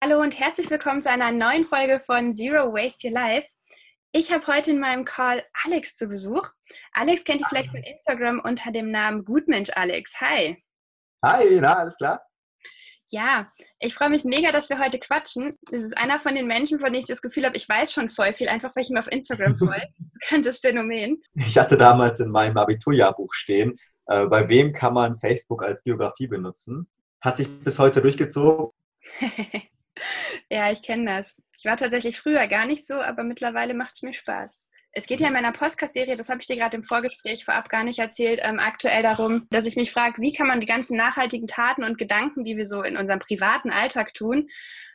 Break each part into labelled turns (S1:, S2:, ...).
S1: Hallo und herzlich willkommen zu einer neuen Folge von Zero Waste Your Life. Ich habe heute in meinem Call Alex zu Besuch. Alex kennt ihr vielleicht von Instagram unter dem Namen Gutmensch Alex. Hi.
S2: Hi, na, alles klar?
S1: Ja, ich freue mich mega, dass wir heute quatschen. Das ist einer von den Menschen, von denen ich das Gefühl habe, ich weiß schon voll viel, einfach weil ich mir auf Instagram folge. Bekanntes Phänomen.
S2: Ich hatte damals in meinem Abiturjahrbuch stehen, äh, bei wem kann man Facebook als Biografie benutzen? Hat sich bis heute durchgezogen.
S1: Ja, ich kenne das. Ich war tatsächlich früher gar nicht so, aber mittlerweile macht es mir Spaß. Es geht ja in meiner Podcast-Serie, das habe ich dir gerade im Vorgespräch vorab gar nicht erzählt, ähm, aktuell darum, dass ich mich frage, wie kann man die ganzen nachhaltigen Taten und Gedanken, die wir so in unserem privaten Alltag tun,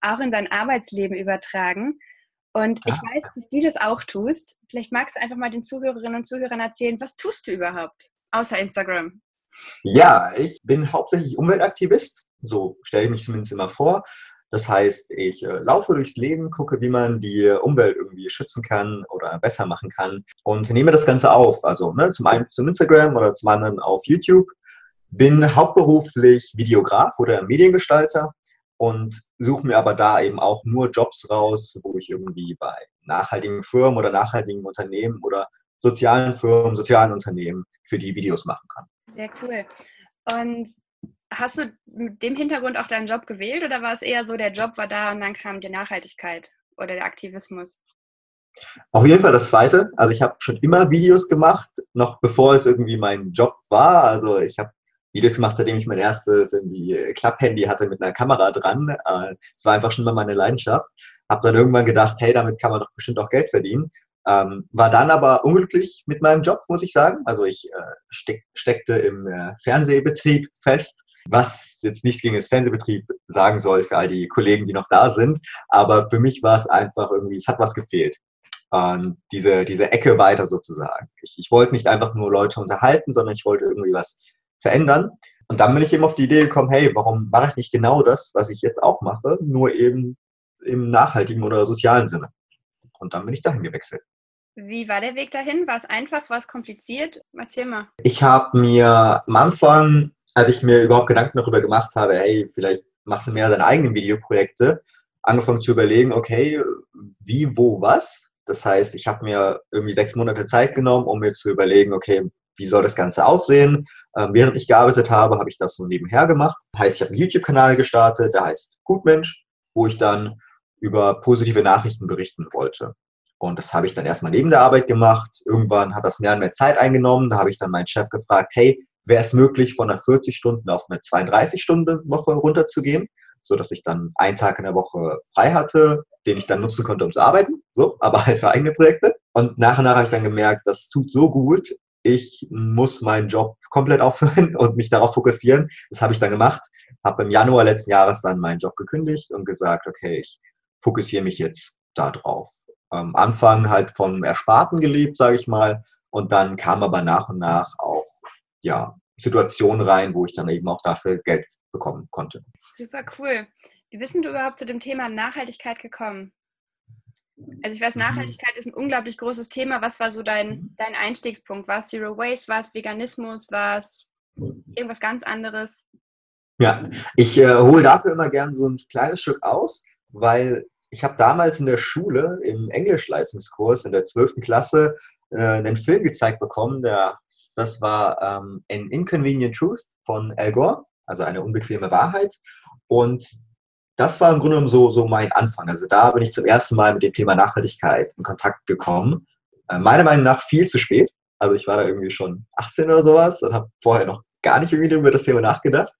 S1: auch in sein Arbeitsleben übertragen. Und ich ah. weiß, dass du das auch tust. Vielleicht magst du einfach mal den Zuhörerinnen und Zuhörern erzählen, was tust du überhaupt, außer Instagram?
S2: Ja, ich bin hauptsächlich Umweltaktivist. So stelle ich mich zumindest immer vor. Das heißt, ich äh, laufe durchs Leben, gucke, wie man die Umwelt irgendwie schützen kann oder besser machen kann und nehme das Ganze auf. Also ne, zum einen zum Instagram oder zum anderen auf YouTube. Bin hauptberuflich Videograf oder Mediengestalter und suche mir aber da eben auch nur Jobs raus, wo ich irgendwie bei nachhaltigen Firmen oder nachhaltigen Unternehmen oder sozialen Firmen, sozialen Unternehmen für die Videos machen kann.
S1: Sehr cool. Und Hast du mit dem Hintergrund auch deinen Job gewählt oder war es eher so, der Job war da und dann kam die Nachhaltigkeit oder der Aktivismus?
S2: Auf jeden Fall das Zweite. Also ich habe schon immer Videos gemacht, noch bevor es irgendwie mein Job war. Also ich habe Videos gemacht, seitdem ich mein erstes Klapphandy hatte mit einer Kamera dran. Äh, es war einfach schon immer meine Leidenschaft. Habe dann irgendwann gedacht, hey, damit kann man doch bestimmt auch Geld verdienen. Ähm, war dann aber unglücklich mit meinem Job, muss ich sagen. Also ich äh, steck, steckte im äh, Fernsehbetrieb fest was jetzt nichts gegen das Fernsehbetrieb sagen soll für all die Kollegen, die noch da sind. Aber für mich war es einfach irgendwie, es hat was gefehlt. Und diese, diese Ecke weiter sozusagen. Ich, ich wollte nicht einfach nur Leute unterhalten, sondern ich wollte irgendwie was verändern. Und dann bin ich eben auf die Idee gekommen, hey, warum mache ich nicht genau das, was ich jetzt auch mache, nur eben im nachhaltigen oder sozialen Sinne. Und dann bin ich dahin gewechselt.
S1: Wie war der Weg dahin? War es einfach? War es kompliziert? Erzähl mal.
S2: Ich habe mir am Anfang als ich mir überhaupt Gedanken darüber gemacht habe, hey, vielleicht machst du mehr deine eigenen Videoprojekte, angefangen zu überlegen, okay, wie, wo, was. Das heißt, ich habe mir irgendwie sechs Monate Zeit genommen, um mir zu überlegen, okay, wie soll das Ganze aussehen? Ähm, während ich gearbeitet habe, habe ich das so nebenher gemacht. Heißt, ich habe einen YouTube-Kanal gestartet, der heißt Gutmensch, wo ich dann über positive Nachrichten berichten wollte. Und das habe ich dann erstmal neben der Arbeit gemacht. Irgendwann hat das mehr und mehr Zeit eingenommen. Da habe ich dann meinen Chef gefragt, hey, wäre es möglich, von einer 40 Stunden auf eine 32 Stunden Woche runterzugehen, so dass ich dann einen Tag in der Woche frei hatte, den ich dann nutzen konnte, um zu arbeiten, so, aber halt für eigene Projekte. Und nach und nach habe ich dann gemerkt, das tut so gut, ich muss meinen Job komplett aufhören und mich darauf fokussieren. Das habe ich dann gemacht, habe im Januar letzten Jahres dann meinen Job gekündigt und gesagt, okay, ich fokussiere mich jetzt da drauf. Am Anfang halt vom Ersparten gelebt, sage ich mal, und dann kam aber nach und nach auch ja, Situation rein, wo ich dann eben auch dafür Geld bekommen konnte.
S1: Super cool. Wie bist du überhaupt zu dem Thema Nachhaltigkeit gekommen? Also ich weiß, mhm. Nachhaltigkeit ist ein unglaublich großes Thema. Was war so dein, mhm. dein Einstiegspunkt? War es Zero Waste? War es Veganismus? War es irgendwas ganz anderes?
S2: Ja, ich äh, hole dafür immer gern so ein kleines Stück aus, weil ich habe damals in der Schule im Englischleistungskurs in der 12. Klasse äh, einen Film gezeigt bekommen, der, das war ähm, An Inconvenient Truth von Al Gore, also eine unbequeme Wahrheit. Und das war im Grunde genommen so, so mein Anfang. Also da bin ich zum ersten Mal mit dem Thema Nachhaltigkeit in Kontakt gekommen. Äh, meiner Meinung nach viel zu spät. Also ich war da irgendwie schon 18 oder sowas und habe vorher noch gar nicht irgendwie über das Thema nachgedacht.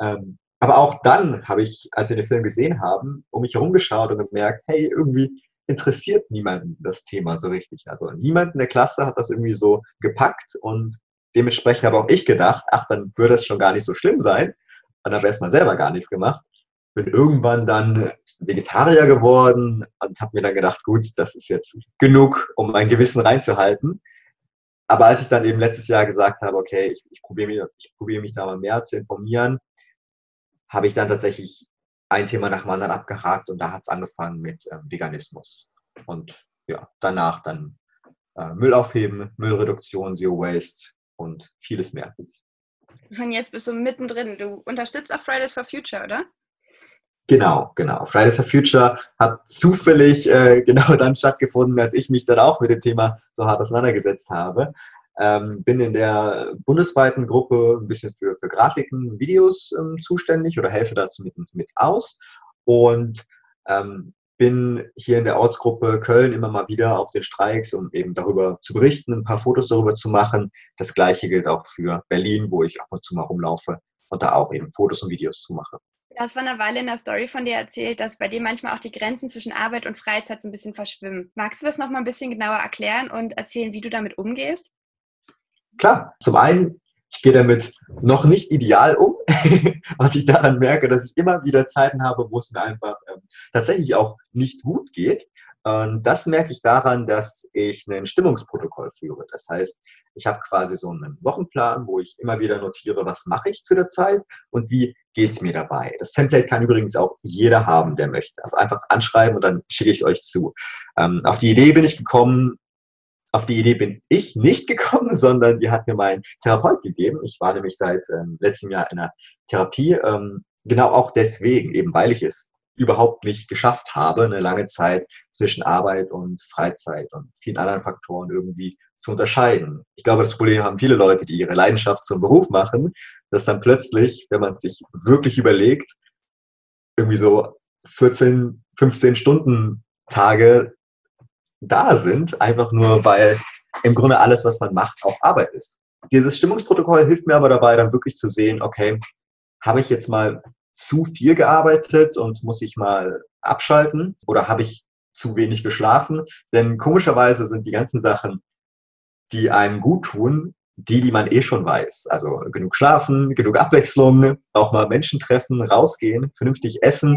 S2: Ähm, aber auch dann habe ich, als wir den Film gesehen haben, um mich herumgeschaut und gemerkt, hey, irgendwie interessiert niemanden das Thema so richtig. Also niemand in der Klasse hat das irgendwie so gepackt und dementsprechend habe auch ich gedacht, ach, dann würde es schon gar nicht so schlimm sein. Dann habe ich erstmal selber gar nichts gemacht. Bin irgendwann dann Vegetarier geworden und habe mir dann gedacht, gut, das ist jetzt genug, um mein Gewissen reinzuhalten. Aber als ich dann eben letztes Jahr gesagt habe, okay, ich, ich probiere mich, ich probiere mich da mal mehr zu informieren, habe ich dann tatsächlich ein Thema nach dem anderen abgehakt und da hat es angefangen mit äh, Veganismus. Und ja, danach dann äh, Müll aufheben, Müllreduktion, Zero Waste und vieles mehr.
S1: Und jetzt bist du mittendrin. Du unterstützt auch Fridays for Future, oder?
S2: Genau, genau. Fridays for Future hat zufällig äh, genau dann stattgefunden, als ich mich dann auch mit dem Thema so hart auseinandergesetzt habe. Ähm, bin in der bundesweiten Gruppe ein bisschen für, für Grafiken, Videos ähm, zuständig oder helfe da zumindest mit aus. Und ähm, bin hier in der Ortsgruppe Köln immer mal wieder auf den Streiks, um eben darüber zu berichten, ein paar Fotos darüber zu machen. Das gleiche gilt auch für Berlin, wo ich ab und zu mal rumlaufe und da auch eben Fotos und Videos zu mache.
S1: Du hast vor einer Weile in der Story von dir erzählt, dass bei dir manchmal auch die Grenzen zwischen Arbeit und Freizeit so ein bisschen verschwimmen. Magst du das noch mal ein bisschen genauer erklären und erzählen, wie du damit umgehst?
S2: Klar, zum einen ich gehe damit noch nicht ideal um, was ich daran merke, dass ich immer wieder Zeiten habe, wo es mir einfach ähm, tatsächlich auch nicht gut geht. Und das merke ich daran, dass ich ein Stimmungsprotokoll führe. Das heißt, ich habe quasi so einen Wochenplan, wo ich immer wieder notiere, was mache ich zu der Zeit und wie geht es mir dabei. Das Template kann übrigens auch jeder haben, der möchte. Also einfach anschreiben und dann schicke ich es euch zu. Ähm, auf die Idee bin ich gekommen, auf die Idee bin ich nicht gekommen, sondern die hat mir mein Therapeut gegeben. Ich war nämlich seit ähm, letztem Jahr in einer Therapie, ähm, genau auch deswegen, eben weil ich es überhaupt nicht geschafft habe, eine lange Zeit zwischen Arbeit und Freizeit und vielen anderen Faktoren irgendwie zu unterscheiden. Ich glaube, das Problem haben viele Leute, die ihre Leidenschaft zum Beruf machen, dass dann plötzlich, wenn man sich wirklich überlegt, irgendwie so 14, 15 Stunden Tage da sind, einfach nur weil im Grunde alles, was man macht, auch Arbeit ist. Dieses Stimmungsprotokoll hilft mir aber dabei, dann wirklich zu sehen, okay, habe ich jetzt mal zu viel gearbeitet und muss ich mal abschalten oder habe ich zu wenig geschlafen? Denn komischerweise sind die ganzen Sachen, die einem gut tun, die, die man eh schon weiß. Also genug schlafen, genug Abwechslung, auch mal Menschen treffen, rausgehen, vernünftig essen.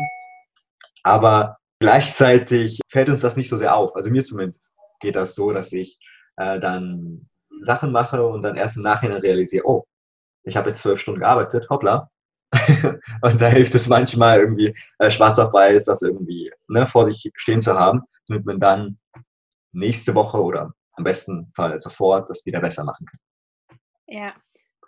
S2: Aber Gleichzeitig fällt uns das nicht so sehr auf. Also mir zumindest geht das so, dass ich äh, dann Sachen mache und dann erst im Nachhinein realisiere, oh, ich habe jetzt zwölf Stunden gearbeitet, hoppla. und da hilft es manchmal irgendwie äh, schwarz auf weiß, das irgendwie ne, vor sich stehen zu haben, damit man dann nächste Woche oder am besten Fall sofort das wieder besser machen kann.
S1: Ja,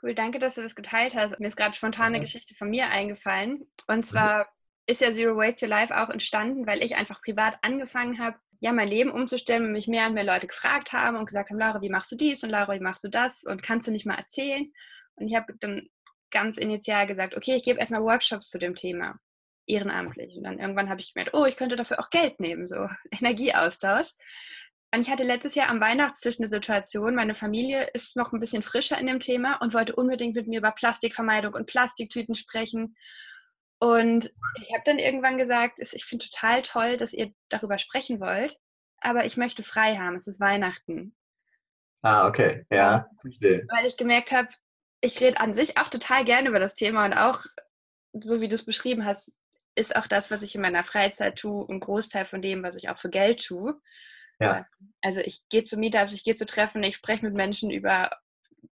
S1: cool. Danke, dass du das geteilt hast. Mir ist gerade spontan eine Geschichte von mir eingefallen. Und zwar ist ja Zero Waste to Life auch entstanden, weil ich einfach privat angefangen habe, ja, mein Leben umzustellen und mich mehr und mehr Leute gefragt haben und gesagt haben, Laura, wie machst du dies und Laura, wie machst du das und kannst du nicht mal erzählen? Und ich habe dann ganz initial gesagt, okay, ich gebe erstmal Workshops zu dem Thema, ehrenamtlich. Und dann irgendwann habe ich gemerkt, oh, ich könnte dafür auch Geld nehmen, so Energieaustausch. Und ich hatte letztes Jahr am Weihnachtstisch eine Situation, meine Familie ist noch ein bisschen frischer in dem Thema und wollte unbedingt mit mir über Plastikvermeidung und Plastiktüten sprechen. Und ich habe dann irgendwann gesagt, ich finde total toll, dass ihr darüber sprechen wollt, aber ich möchte frei haben. Es ist Weihnachten.
S2: Ah, okay, ja.
S1: Weil ich gemerkt habe, ich rede an sich auch total gerne über das Thema und auch, so wie du es beschrieben hast, ist auch das, was ich in meiner Freizeit tue, ein Großteil von dem, was ich auch für Geld tue. Ja. Also ich gehe zu Meetups, ich gehe zu Treffen, ich spreche mit Menschen über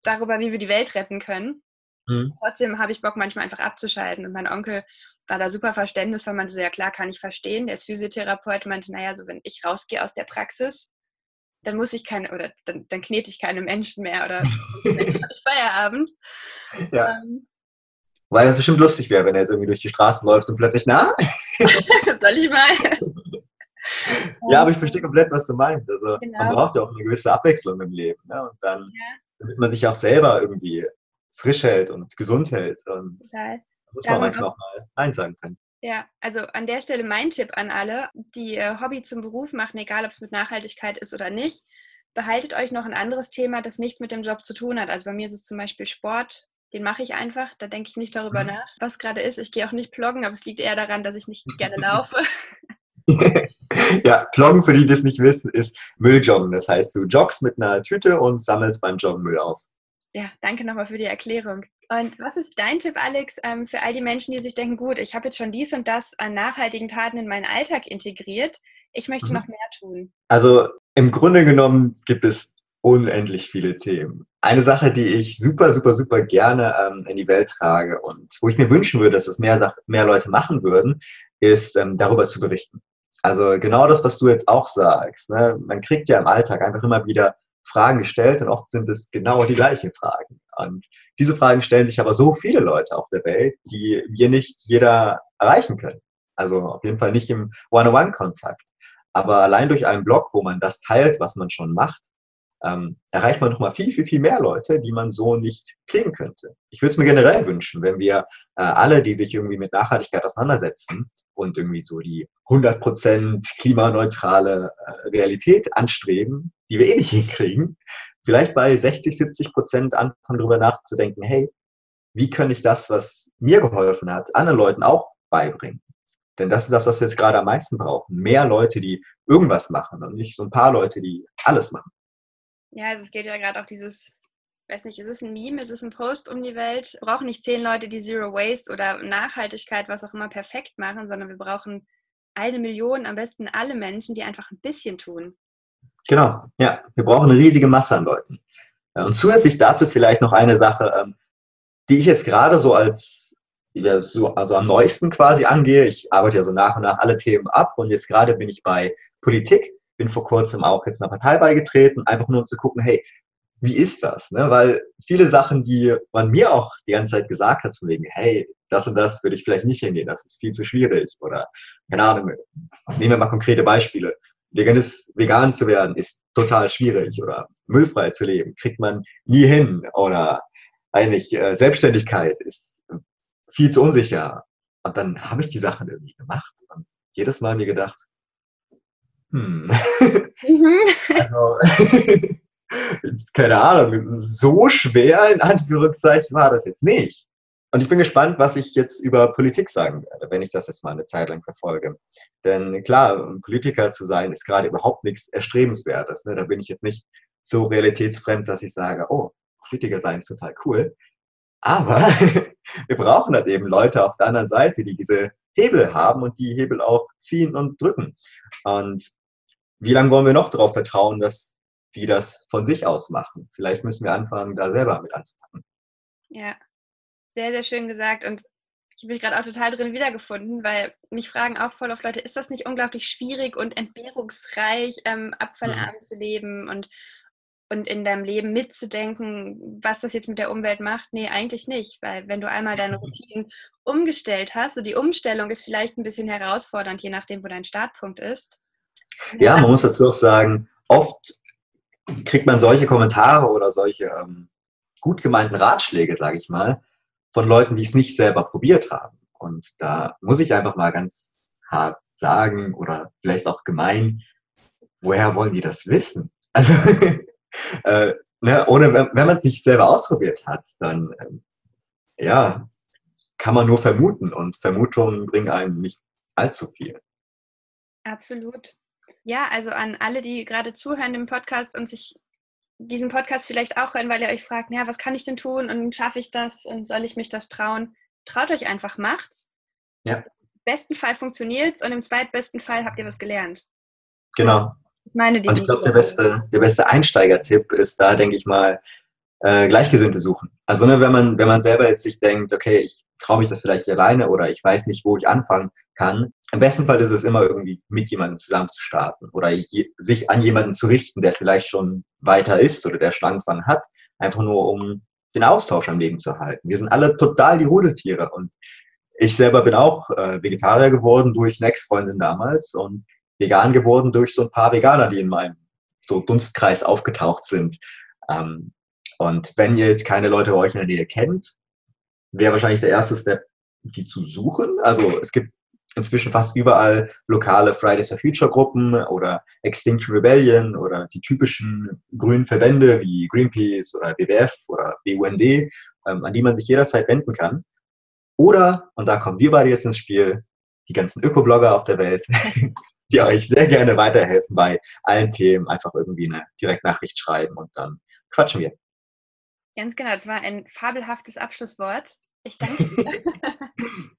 S1: darüber, wie wir die Welt retten können. Mhm. Trotzdem habe ich Bock, manchmal einfach abzuschalten. Und mein Onkel war da super verständnisvoll, meinte so, ja klar, kann ich verstehen. Der ist Physiotherapeut, meinte, naja, so wenn ich rausgehe aus der Praxis, dann muss ich keine, oder dann, dann knete ich keine Menschen mehr oder Feierabend.
S2: Ja. Ähm, Weil das bestimmt lustig wäre, wenn er jetzt irgendwie durch die Straße läuft und plötzlich, na?
S1: Soll ich mal?
S2: ja, aber ich verstehe komplett, was du meinst. Also genau. man braucht ja auch eine gewisse Abwechslung im Leben. Ne? Und dann, ja. damit man sich auch selber irgendwie frisch hält und gesund hält. Und Total. muss man manchmal auch mal Nein sagen können.
S1: Ja, also an der Stelle mein Tipp an alle, die äh, Hobby zum Beruf machen, egal ob es mit Nachhaltigkeit ist oder nicht, behaltet euch noch ein anderes Thema, das nichts mit dem Job zu tun hat. Also bei mir ist es zum Beispiel Sport. Den mache ich einfach, da denke ich nicht darüber mhm. nach, was gerade ist. Ich gehe auch nicht ploggen, aber es liegt eher daran, dass ich nicht gerne laufe.
S2: ja, Ploggen, für die, die das nicht wissen, ist Mülljoggen. Das heißt, du joggst mit einer Tüte und sammelst beim Joggen Müll auf.
S1: Ja, danke nochmal für die Erklärung. Und was ist dein Tipp, Alex, ähm, für all die Menschen, die sich denken, gut, ich habe jetzt schon dies und das an nachhaltigen Taten in meinen Alltag integriert, ich möchte mhm. noch mehr tun?
S2: Also im Grunde genommen gibt es unendlich viele Themen. Eine Sache, die ich super, super, super gerne ähm, in die Welt trage und wo ich mir wünschen würde, dass es mehr, mehr Leute machen würden, ist ähm, darüber zu berichten. Also genau das, was du jetzt auch sagst. Ne? Man kriegt ja im Alltag einfach immer wieder Fragen gestellt und oft sind es genau die gleichen Fragen. Und diese Fragen stellen sich aber so viele Leute auf der Welt, die wir nicht jeder erreichen können. Also auf jeden Fall nicht im One-on-One-Kontakt. Aber allein durch einen Blog, wo man das teilt, was man schon macht, ähm, erreicht man nochmal viel, viel, viel mehr Leute, die man so nicht kriegen könnte. Ich würde es mir generell wünschen, wenn wir äh, alle, die sich irgendwie mit Nachhaltigkeit auseinandersetzen und irgendwie so die 100% klimaneutrale äh, Realität anstreben, die wir eh nicht hinkriegen, vielleicht bei 60, 70 Prozent anfangen darüber nachzudenken, hey, wie kann ich das, was mir geholfen hat, anderen Leuten auch beibringen? Denn das ist das, was wir jetzt gerade am meisten brauchen. Mehr Leute, die irgendwas machen und nicht so ein paar Leute, die alles machen.
S1: Ja, also es geht ja gerade auch dieses, weiß nicht, ist es ein Meme, ist es ein Post um die Welt? Wir brauchen nicht zehn Leute, die Zero Waste oder Nachhaltigkeit, was auch immer, perfekt machen, sondern wir brauchen eine Million, am besten alle Menschen, die einfach ein bisschen tun.
S2: Genau, ja. Wir brauchen eine riesige Masse an Leuten. Und zusätzlich dazu vielleicht noch eine Sache, ähm, die ich jetzt gerade so als also am neuesten quasi angehe. Ich arbeite ja so nach und nach alle Themen ab und jetzt gerade bin ich bei Politik bin vor kurzem auch jetzt einer Partei beigetreten, einfach nur um zu gucken, hey, wie ist das? Ne? Weil viele Sachen, die man mir auch die ganze Zeit gesagt hat, von wegen, hey, das und das würde ich vielleicht nicht hingehen, das ist viel zu schwierig. Oder, keine Ahnung, nehmen wir mal konkrete Beispiele. Veganis, vegan zu werden ist total schwierig oder müllfrei zu leben, kriegt man nie hin. Oder eigentlich äh, Selbstständigkeit ist viel zu unsicher. Und dann habe ich die Sachen irgendwie gemacht und jedes Mal mir gedacht, hm. Mhm. also, keine Ahnung, so schwer in Anführungszeichen war das jetzt nicht. Und ich bin gespannt, was ich jetzt über Politik sagen werde, wenn ich das jetzt mal eine Zeit lang verfolge. Denn klar, Politiker zu sein, ist gerade überhaupt nichts Erstrebenswertes. Ne? Da bin ich jetzt nicht so realitätsfremd, dass ich sage, oh, Politiker sein ist total cool. Aber wir brauchen halt eben Leute auf der anderen Seite, die diese Hebel haben und die Hebel auch ziehen und drücken. Und wie lange wollen wir noch darauf vertrauen, dass die das von sich aus machen? Vielleicht müssen wir anfangen, da selber mit anzupacken.
S1: Ja, sehr, sehr schön gesagt. Und ich habe mich gerade auch total drin wiedergefunden, weil mich fragen auch voll auf Leute, ist das nicht unglaublich schwierig und entbehrungsreich, ähm, abfallarm mhm. zu leben und, und in deinem Leben mitzudenken, was das jetzt mit der Umwelt macht? Nee, eigentlich nicht, weil wenn du einmal deine Routinen umgestellt hast, und die Umstellung ist vielleicht ein bisschen herausfordernd, je nachdem, wo dein Startpunkt ist,
S2: ja, man muss dazu auch sagen, oft kriegt man solche Kommentare oder solche ähm, gut gemeinten Ratschläge, sage ich mal, von Leuten, die es nicht selber probiert haben. Und da muss ich einfach mal ganz hart sagen oder vielleicht auch gemein, woher wollen die das wissen? Also, äh, ne, ohne, wenn, man es nicht selber ausprobiert hat, dann, ähm, ja, kann man nur vermuten und Vermutungen bringen einem nicht allzu viel.
S1: Absolut. Ja, also an alle, die gerade zuhören im Podcast und sich diesen Podcast vielleicht auch hören, weil ihr euch fragt, ja, was kann ich denn tun und schaffe ich das und soll ich mich das trauen? Traut euch einfach, macht's. Ja. Im besten Fall funktioniert's und im zweitbesten Fall habt ihr was gelernt.
S2: Genau. Das meine und ich glaube, der beste, der beste Einsteigertipp ist da, denke ich mal, äh, Gleichgesinnte suchen. Also ne, wenn man wenn man selber jetzt sich denkt, okay, ich traue mich das vielleicht alleine oder ich weiß nicht, wo ich anfangen kann. Im besten Fall ist es immer irgendwie mit jemandem zusammen zu starten oder sich an jemanden zu richten, der vielleicht schon weiter ist oder der schon angefangen hat, einfach nur um den Austausch am Leben zu halten. Wir sind alle total die Rudeltiere und ich selber bin auch äh, Vegetarier geworden durch eine Ex-Freundin damals und vegan geworden durch so ein paar Veganer, die in meinem so Dunstkreis aufgetaucht sind. Ähm, und wenn ihr jetzt keine Leute bei euch in der Nähe kennt, wäre wahrscheinlich der erste Step, die zu suchen. Also es gibt inzwischen fast überall lokale Fridays for Future Gruppen oder Extinction Rebellion oder die typischen grünen Verbände wie Greenpeace oder WWF oder BUND, ähm, an die man sich jederzeit wenden kann. Oder, und da kommen wir beide jetzt ins Spiel, die ganzen Ökoblogger auf der Welt, die euch sehr gerne weiterhelfen bei allen Themen. Einfach irgendwie eine Direktnachricht schreiben und dann quatschen wir.
S1: Ganz genau, das war ein fabelhaftes Abschlusswort. Ich danke dir.